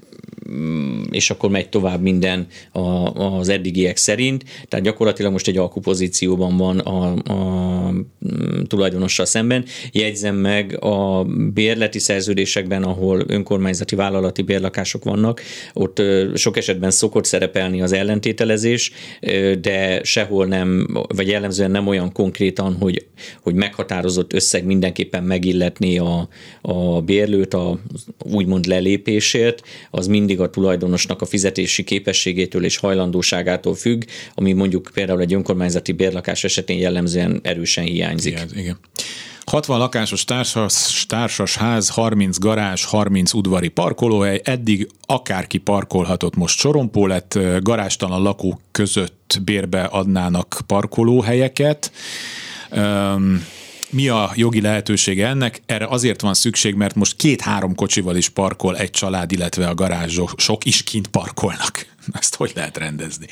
és akkor megy tovább minden a, az eddigiek szerint. Tehát gyakorlatilag most egy alkupozícióban van a, a mm, tulajdonossal szemben. Jegyzem meg a bérleti szerződésekben, ahol önkormányzati vállalati bérlakások vannak, ott sok esetben szokott szerepelni az ellentételezés, de sehol nem, vagy jellemzően nem olyan konkrétan, hogy, hogy meghatározott összeg mindenképpen megilletné a, a bérlőt a úgymond lelépésért, az mindig mindig a tulajdonosnak a fizetési képességétől és hajlandóságától függ, ami mondjuk például egy önkormányzati bérlakás esetén jellemzően erősen hiányzik. Igen, igen. 60 lakásos társas, társas ház, 30 garázs, 30 udvari parkolóhely, eddig akárki parkolhatott, most sorompó lett, garástalan lakók között bérbe adnának parkolóhelyeket. Um, mi a jogi lehetősége ennek? Erre azért van szükség, mert most két-három kocsival is parkol egy család, illetve a garázsok is kint parkolnak. Ezt hogy lehet rendezni?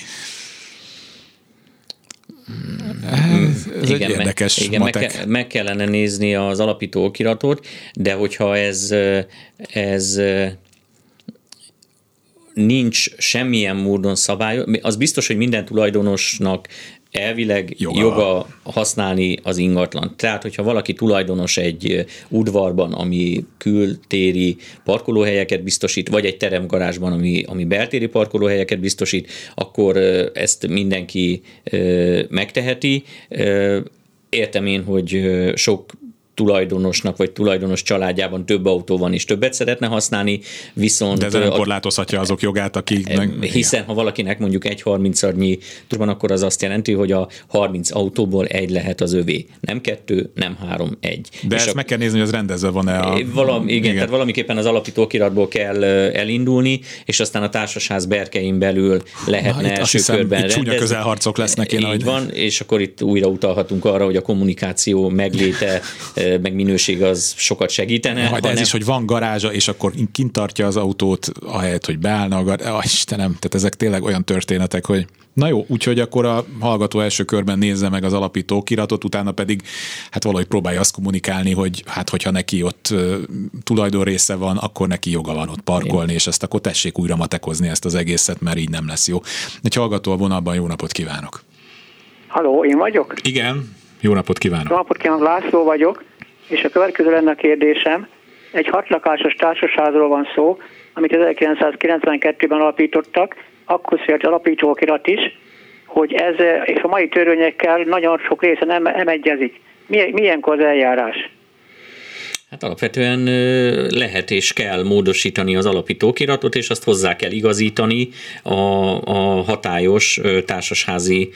Ez, ez igen, egy érdekes igen, matek. Meg, meg kellene nézni az alapító okiratot, de hogyha ez, ez nincs semmilyen módon szabály, az biztos, hogy minden tulajdonosnak elvileg joga. joga használni az ingatlan. Tehát, hogyha valaki tulajdonos egy udvarban, ami kültéri parkolóhelyeket biztosít, vagy egy teremgarázsban, ami, ami beltéri parkolóhelyeket biztosít, akkor ezt mindenki megteheti. Értem én, hogy sok tulajdonosnak vagy tulajdonos családjában több autó van és többet szeretne használni, viszont... De ez nem korlátozhatja azok jogát, akik... Meg, hiszen ha valakinek mondjuk egy 30 arnyi turban, akkor az azt jelenti, hogy a 30 autóból egy lehet az övé. Nem kettő, nem három, egy. De és ezt a, meg kell nézni, hogy az rendezve van-e a... Valami, igen, igen, tehát valamiképpen az alapítókiratból kell elindulni, és aztán a társasház berkein belül lehetne Na, első hiszem, körben itt csúnya közelharcok lesznek. Én, Így ahogy... van, és akkor itt újra utalhatunk arra, hogy a kommunikáció megléte meg minőség az sokat segítene. Majd ez is, hogy van garázsa, és akkor kint tartja az autót, ahelyett, hogy beállna a garázsa. Ah, Istenem, tehát ezek tényleg olyan történetek, hogy Na jó, úgyhogy akkor a hallgató első körben nézze meg az alapító kiratot, utána pedig hát valahogy próbálja azt kommunikálni, hogy hát hogyha neki ott tulajdon része van, akkor neki joga van ott parkolni, és ezt akkor tessék újra matekozni ezt az egészet, mert így nem lesz jó. Egy hallgató a vonalban, jó napot kívánok! Haló, én vagyok? Igen, jó napot kívánok! Jó napot kívánok, László vagyok. És a következő lenne a kérdésem. Egy hatlakásos társasházról van szó, amit 1992-ben alapítottak, akkor szélt alapítókirat is, hogy ez és a mai törvényekkel nagyon sok része nem, nem egyezik. Milyen, milyenkor az eljárás? Hát alapvetően lehet és kell módosítani az alapítókiratot, és azt hozzá kell igazítani a, a hatályos társasházi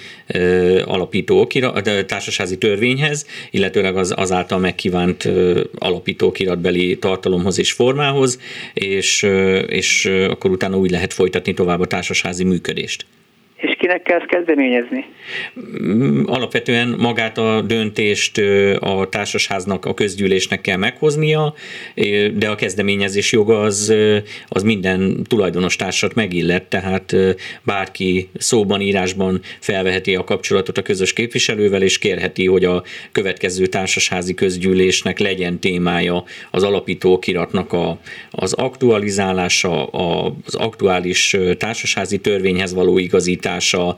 alapítókirat, társasházi törvényhez, illetőleg az azáltal megkívánt alapítókiratbeli tartalomhoz és formához, és, és akkor utána úgy lehet folytatni tovább a társasházi működést. És kinek kell ezt kezdeményezni? Mm, alapvetően magát a döntést a társasháznak, a közgyűlésnek kell meghoznia, de a kezdeményezés joga az, az minden tulajdonos társat megillet, tehát bárki szóban, írásban felveheti a kapcsolatot a közös képviselővel, és kérheti, hogy a következő társasházi közgyűlésnek legyen témája az alapító kiratnak a, az aktualizálása, az aktuális társasházi törvényhez való igazítás, identitása,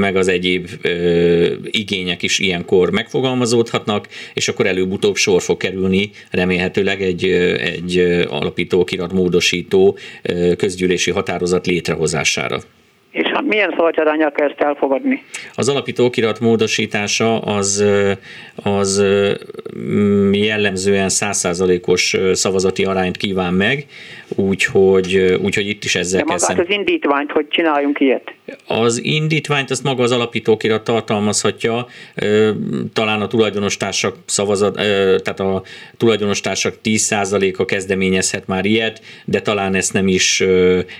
meg az egyéb ö, igények is ilyenkor megfogalmazódhatnak, és akkor előbb-utóbb sor fog kerülni remélhetőleg egy, egy alapítókirat módosító közgyűlési határozat létrehozására. És hát milyen szavazatányjal kell ezt elfogadni? Az alapító okirat módosítása az, az jellemzően százszázalékos szavazati arányt kíván meg, úgyhogy, úgyhogy itt is ezzel De magát az indítványt, hogy csináljunk ilyet? Az indítványt azt maga az alapítókirat tartalmazhatja, talán a tulajdonostársak szavazat, tehát a tulajdonostársak 10%-a kezdeményezhet már ilyet, de talán ezt nem is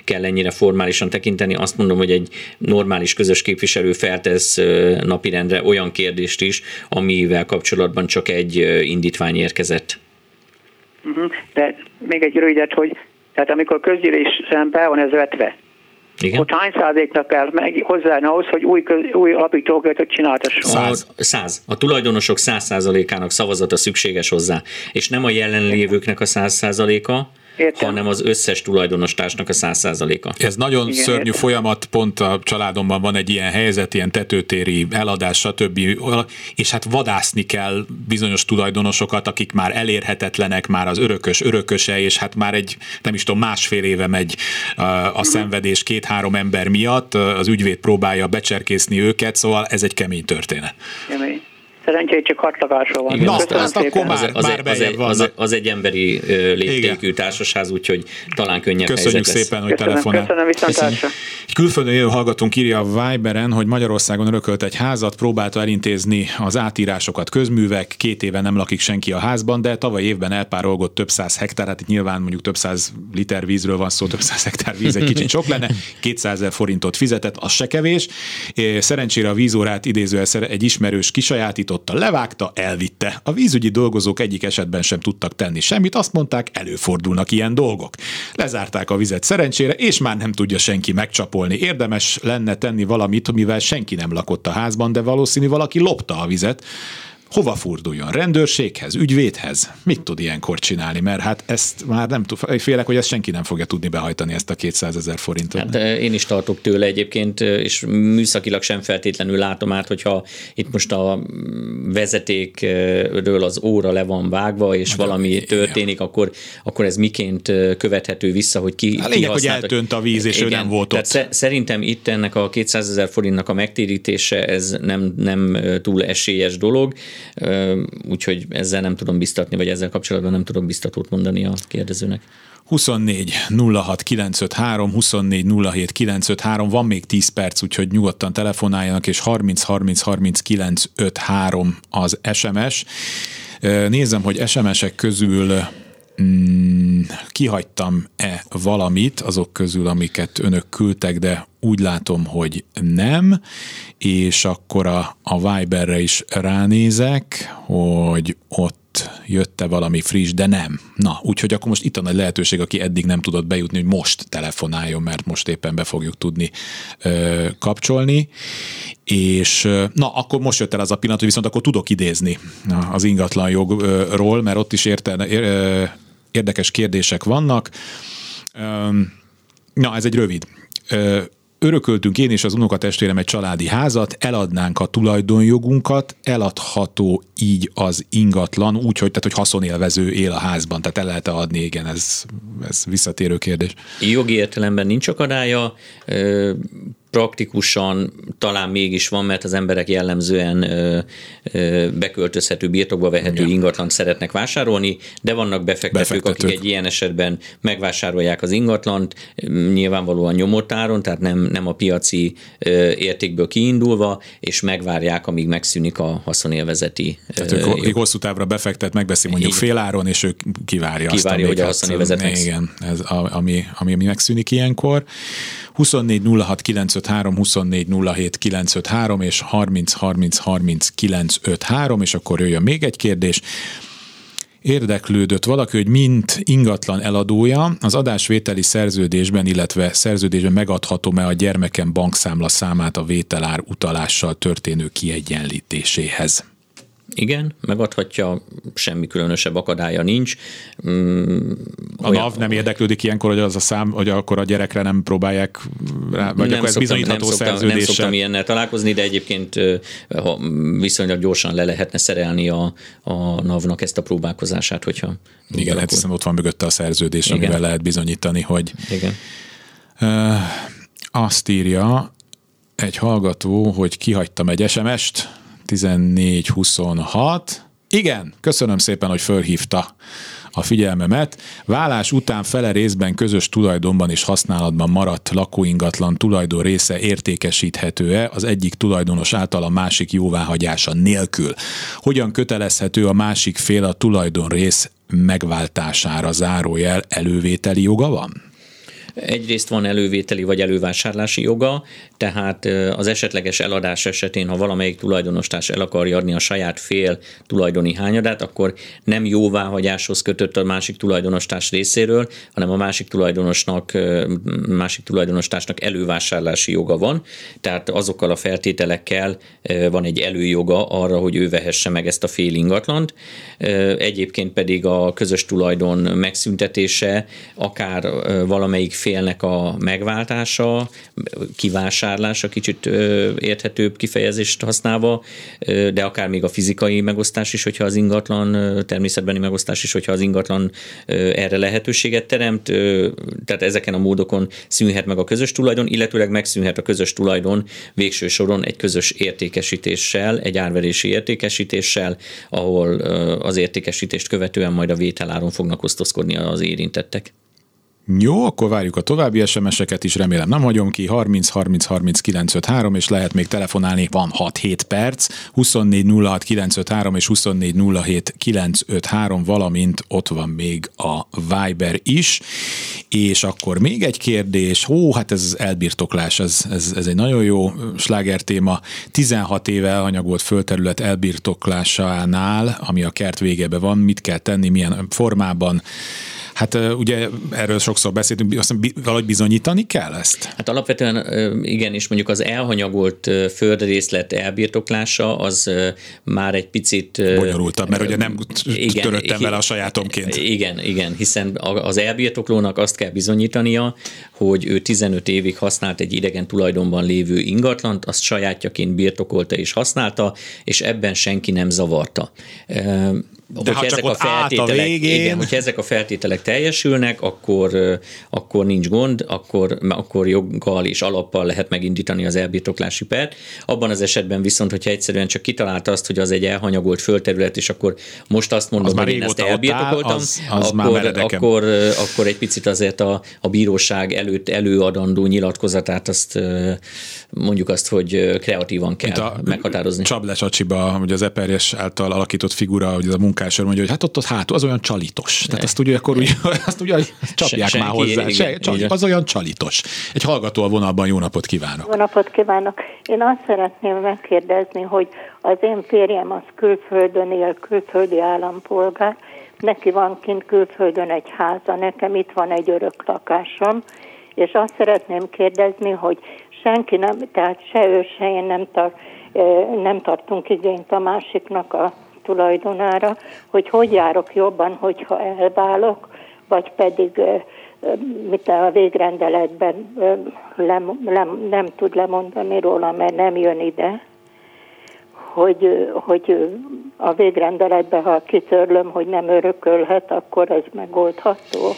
kell ennyire formálisan tekinteni. Azt mondom, hogy egy normális közös képviselő feltesz napirendre olyan kérdést is, amivel kapcsolatban csak egy indítvány érkezett. Mhm. De még egy rövidet, hogy tehát amikor közgyűlésen be van ez vetve, igen. Ott hány százaléknak kell meg hozzá ahhoz, hogy új, köz, új alapítókötet csináltasson? Száz. száz. A tulajdonosok száz százalékának szavazata szükséges hozzá, és nem a jelenlévőknek a száz százaléka, Értem. hanem az összes tulajdonostársnak a száz százaléka. Ez nagyon Igen, szörnyű értem. folyamat, pont a családomban van egy ilyen helyzet, ilyen tetőtéri eladás, stb. És hát vadászni kell bizonyos tulajdonosokat, akik már elérhetetlenek, már az örökös örököse, és hát már egy, nem is tudom, másfél éve megy a, uh-huh. szenvedés két-három ember miatt, az ügyvéd próbálja becserkészni őket, szóval ez egy kemény történet. Kemény szerencsére csak hat lakásról van. Igen, Na, azt, azt akkor már, az, már az, egy, az, az egy emberi léptékű társasház, úgyhogy talán könnyebb Köszönjük szépen, hogy telefonál. Köszönöm, köszönöm Egy külföldön élő hallgatónk írja a Viberen, hogy Magyarországon örökölt egy házat, próbálta elintézni az átírásokat. Közművek, két éve nem lakik senki a házban, de tavaly évben elpárolgott több száz hektár, hát itt nyilván mondjuk több száz liter vízről van szó, több száz hektár víz egy kicsit sok lenne, 200 ezer forintot fizetett, az se kevés. Szerencsére a vízórát idézően egy ismerős kisajátított kinyitotta, levágta, elvitte. A vízügyi dolgozók egyik esetben sem tudtak tenni semmit, azt mondták, előfordulnak ilyen dolgok. Lezárták a vizet szerencsére, és már nem tudja senki megcsapolni. Érdemes lenne tenni valamit, mivel senki nem lakott a házban, de valószínű valaki lopta a vizet hova forduljon? Rendőrséghez, ügyvédhez? Mit tud ilyenkor csinálni? Mert hát ezt már nem tud, félek, hogy ezt senki nem fogja tudni behajtani ezt a 200 ezer forintot. Hát én is tartok tőle egyébként, és műszakilag sem feltétlenül látom át, hogyha itt most a vezetékről az óra le van vágva, és Magyar, valami történik, akkor, akkor ez miként követhető vissza, hogy ki, a lényeg, hogy eltönt a víz, és igen, ő nem volt ott. Tehát szerintem itt ennek a 200 ezer forintnak a megtérítése, ez nem, nem túl esélyes dolog, úgyhogy ezzel nem tudom biztatni, vagy ezzel kapcsolatban nem tudok biztatót mondani a kérdezőnek. 24 06 953, 24 07 953, van még 10 perc, úgyhogy nyugodtan telefonáljanak, és 30 30 30 953 az SMS. Nézem, hogy SMS-ek közül mm, kihagytam-e valamit azok közül, amiket önök küldtek, de úgy látom, hogy nem, és akkor a, a Viberre is ránézek, hogy ott jött-e valami friss, de nem. Na, úgyhogy akkor most itt a nagy lehetőség, aki eddig nem tudott bejutni, hogy most telefonáljon, mert most éppen be fogjuk tudni ö, kapcsolni. És na, akkor most jött el az a pillanat, hogy viszont akkor tudok idézni az ingatlan jogról, mert ott is érte, érdekes kérdések vannak. Na, ez egy rövid örököltünk én és az unokatestvérem egy családi házat, eladnánk a tulajdonjogunkat, eladható így az ingatlan, úgyhogy tehát, hogy haszonélvező él a házban, tehát el lehet adni, igen, ez, ez visszatérő kérdés. Jogi értelemben nincs akadálya, praktikusan talán mégis van, mert az emberek jellemzően ö, ö, beköltözhető, birtokba vehető Igen. ingatlant szeretnek vásárolni, de vannak befektetők, befektetők, akik egy ilyen esetben megvásárolják az ingatlant, nyilvánvalóan nyomott áron, tehát nem, nem a piaci ö, értékből kiindulva, és megvárják, amíg megszűnik a haszonélvezeti. Tehát ők, ők hosszú távra befektet, megbeszél mondjuk fél áron, és ő kivárja, kivárja azt, hogy a haszonélvezet Igen, ez a, ami, ami, ami megszűnik ilyenkor. 24 06 953, 24 07 953 és 30 30 30 953, és akkor jöjjön még egy kérdés érdeklődött valaki, hogy mint ingatlan eladója az adásvételi szerződésben, illetve szerződésben megadhatom-e a gyermekem bankszámla számát a vételár utalással történő kiegyenlítéséhez. Igen, megadhatja, semmi különösebb akadálya nincs. Mm, a NAV nem érdeklődik ilyenkor, hogy az a szám, hogy akkor a gyerekre nem próbálják rá, vagy nem akkor ez szoktam, bizonyítható nem szoktam, nem szoktam ilyennel találkozni, de egyébként ha viszonylag gyorsan le lehetne szerelni a, a NAV-nak ezt a próbálkozását, hogyha... Igen, hát hiszem ott van mögötte a szerződés, Igen. amivel lehet bizonyítani, hogy... Igen. Uh, azt írja egy hallgató, hogy kihagytam egy SMS-t, 1426. Igen, köszönöm szépen, hogy fölhívta a figyelmemet. Válás után fele részben közös tulajdonban és használatban maradt lakóingatlan tulajdon része értékesíthető-e az egyik tulajdonos által a másik jóváhagyása nélkül? Hogyan kötelezhető a másik fél a tulajdon rész megváltására zárójel elővételi joga van? Egyrészt van elővételi vagy elővásárlási joga, tehát az esetleges eladás esetén, ha valamelyik tulajdonostárs el akarja adni a saját fél tulajdoni hányadát, akkor nem jóváhagyáshoz kötött a másik tulajdonostárs részéről, hanem a másik tulajdonosnak, másik tulajdonostársnak elővásárlási joga van, tehát azokkal a feltételekkel van egy előjoga arra, hogy ő vehesse meg ezt a fél ingatlant. Egyébként pedig a közös tulajdon megszüntetése akár valamelyik félnek a megváltása, kivásárlása, kicsit érthetőbb kifejezést használva, de akár még a fizikai megosztás is, hogyha az ingatlan, természetbeni megosztás is, hogyha az ingatlan erre lehetőséget teremt, tehát ezeken a módokon szűnhet meg a közös tulajdon, illetőleg megszűnhet a közös tulajdon végső soron egy közös értékesítéssel, egy árverési értékesítéssel, ahol az értékesítést követően majd a vételáron fognak osztozkodni az érintettek. Jó, akkor várjuk a további SMS-eket is, remélem nem hagyom ki. 30 30 30 953, és lehet még telefonálni, van 6-7 perc, 24 06 953 és 24 07 953, valamint ott van még a Viber is. És akkor még egy kérdés, ó, hát ez az elbirtoklás, ez, ez, ez egy nagyon jó sláger téma. 16 éve elhanyagolt földterület elbirtoklásánál, ami a kert végebe van, mit kell tenni, milyen formában, Hát ugye erről sokszor beszéltünk, azt valahogy bizonyítani kell ezt? Hát alapvetően igen, és mondjuk az elhanyagolt földrészlet elbirtoklása az már egy picit... Bonyolultabb, mert ugye nem igen, töröttem vele a sajátomként. Igen, igen, hiszen az elbirtoklónak azt kell bizonyítania, hogy ő 15 évig használt egy idegen tulajdonban lévő ingatlant, azt sajátjaként birtokolta és használta, és ebben senki nem zavarta. De hogyha ezek a feltételek, a végén... igen, hogyha ezek a feltételek teljesülnek, akkor, akkor nincs gond, akkor, akkor joggal és alappal lehet megindítani az elbirtoklási pert. Abban az esetben viszont, hogyha egyszerűen csak kitalálta azt, hogy az egy elhanyagolt földterület, és akkor most azt mondom, az hogy én ezt elbirtokoltam, az, az akkor, akkor, akkor egy picit azért a, a bíróság előtt előadandó nyilatkozatát azt mondjuk azt, hogy kreatívan kell a meghatározni. Csables Acsiba, hogy az Eperjes által alakított figura, hogy ez a munkásor mondja, hogy hát ott, ott hátul az olyan csalitos. Tehát azt ugye akkor úgy, azt ugye csapják Se, már hozzá. Igen, Se, csali, az olyan csalitos. Egy hallgató a vonalban, jó napot kívánok. Jó napot kívánok. Én azt szeretném megkérdezni, hogy az én férjem az külföldön él, külföldi állampolgár, neki van kint külföldön egy háza, nekem itt van egy örök lakásom, és azt szeretném kérdezni, hogy senki nem, tehát se ő, se én nem, tart, nem tartunk igényt a másiknak a tulajdonára, hogy hogy járok jobban, hogyha elválok, vagy pedig mit a végrendeletben lem, lem, nem tud lemondani róla, mert nem jön ide, hogy, hogy a végrendeletben, ha kitörlöm, hogy nem örökölhet, akkor ez megoldható?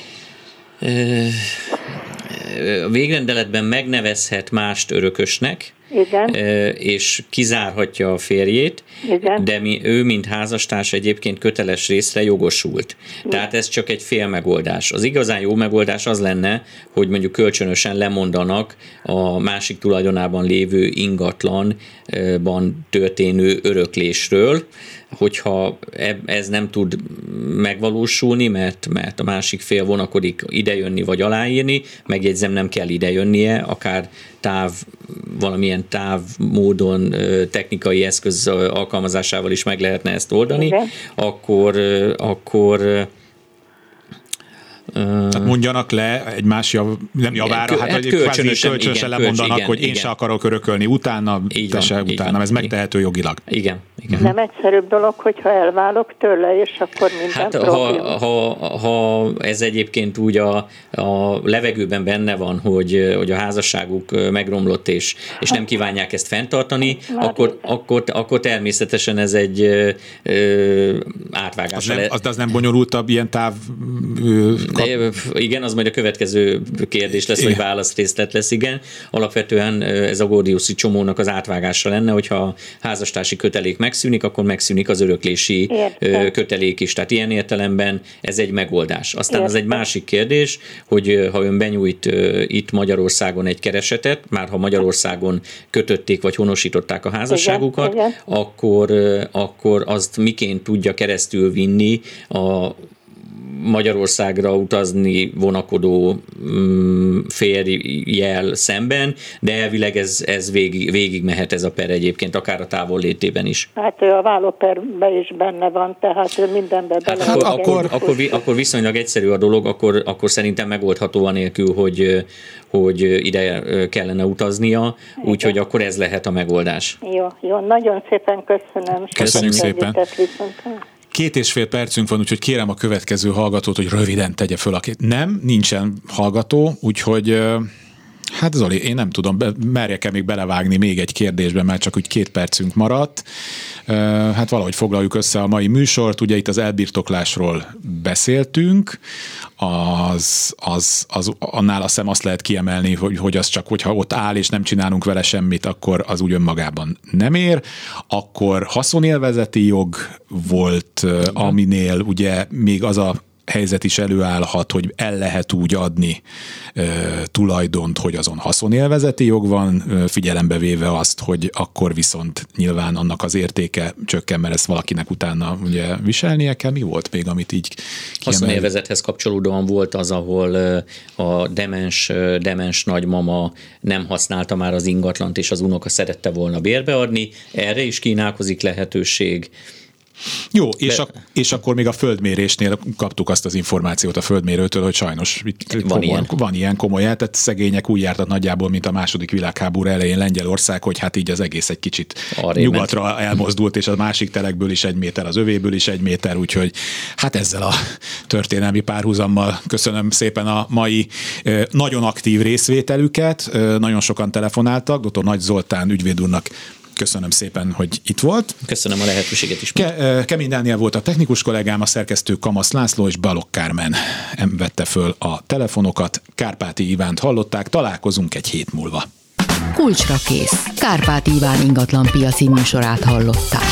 A végrendeletben megnevezhet mást örökösnek, igen. és kizárhatja a férjét, Igen. de mi, ő, mint házastárs egyébként köteles részre jogosult. Igen. Tehát ez csak egy fél megoldás. Az igazán jó megoldás az lenne, hogy mondjuk kölcsönösen lemondanak a másik tulajdonában lévő ingatlanban történő öröklésről, hogyha ez nem tud megvalósulni, mert, mert a másik fél vonakodik idejönni vagy aláírni, megjegyzem nem kell idejönnie, akár táv, valamilyen táv módon technikai eszköz alkalmazásával is meg lehetne ezt oldani, Igen. akkor, akkor tehát mondjanak le egymás jav, nem javára, hát, hát kölcsönösen, kölcsönösen igen, lemondanak, igen, hogy igen. én se akarok örökölni utána, így te se utána, van, ez igen. megtehető jogilag. Igen. igen. Nem egyszerűbb dolog, hogyha elválok tőle, és akkor minden hát, ha, ha, ha, ez egyébként úgy a, a levegőben benne van, hogy, hogy a házasságuk megromlott, és, és nem kívánják ezt fenntartani, akkor, akkor, akkor természetesen ez egy ö, átvágás. Az nem, az, az nem bonyolultabb ilyen táv de, igen, az majd a következő kérdés lesz, igen. vagy válaszrészlet lesz, igen. Alapvetően ez a Gordiuszi csomónak az átvágása lenne, hogyha a házastársi kötelék megszűnik, akkor megszűnik az öröklési Értem. kötelék is. Tehát ilyen értelemben ez egy megoldás. Aztán Értem. az egy másik kérdés, hogy ha ön benyújt itt Magyarországon egy keresetet, már ha Magyarországon kötötték vagy honosították a házasságukat, igen, igen. Akkor, akkor azt miként tudja keresztül vinni a Magyarországra utazni vonakodó mm, férjel szemben, de elvileg ez, ez végig, végig mehet ez a per egyébként, akár a távol létében is. Hát ő a vállóperben is benne van, tehát ő mindenben bele hát, akkor, akkor, akkor, akkor viszonylag egyszerű a dolog, akkor, akkor szerintem megoldható anélkül, hogy, hogy ide kellene utaznia, úgyhogy akkor ez lehet a megoldás. Jó, jó, nagyon szépen köszönöm. Köszönjük szépen. Két és fél percünk van, úgyhogy kérem a következő hallgatót, hogy röviden tegye föl a két. Nem, nincsen hallgató, úgyhogy Hát Zoli, én nem tudom, merjek-e még belevágni még egy kérdésbe, mert csak úgy két percünk maradt. Hát valahogy foglaljuk össze a mai műsort. Ugye itt az elbirtoklásról beszéltünk, az, az, az annál azt hiszem azt lehet kiemelni, hogy, hogy az csak, hogyha ott áll és nem csinálunk vele semmit, akkor az úgy önmagában nem ér. Akkor haszonélvezeti jog volt, aminél ugye még az a helyzet is előállhat, hogy el lehet úgy adni e, tulajdont, hogy azon haszonélvezeti jog van, e, figyelembe véve azt, hogy akkor viszont nyilván annak az értéke csökken, mert ezt valakinek utána ugye viselnie kell. Mi volt még, amit így kiemel? Haszonélvezethez kapcsolódóan volt az, ahol a demens, demens nagymama nem használta már az ingatlant, és az unoka szerette volna bérbeadni. Erre is kínálkozik lehetőség Jó, és, De... a, és akkor még a földmérésnél kaptuk azt az információt a földmérőtől, hogy sajnos itt van, komoly, ilyen. van ilyen komoly, tehát szegények úgy jártak nagyjából, mint a második világháború elején Lengyelország, hogy hát így az egész egy kicsit Arra nyugatra ment. elmozdult, és a másik telekből is egy méter, az övéből is egy méter, úgyhogy hát ezzel a történelmi párhuzammal köszönöm szépen a mai nagyon aktív részvételüket, nagyon sokan telefonáltak, dr. Nagy Zoltán ügyvéd úrnak Köszönöm szépen, hogy itt volt. Köszönöm a lehetőséget is. Ke- Kemény Dániel volt a technikus kollégám, a szerkesztő Kamasz László és Balok Kármen vette föl a telefonokat. Kárpáti Ivánt hallották, találkozunk egy hét múlva. Kulcsra kész. Kárpát Iván ingatlan piaci műsorát hallották.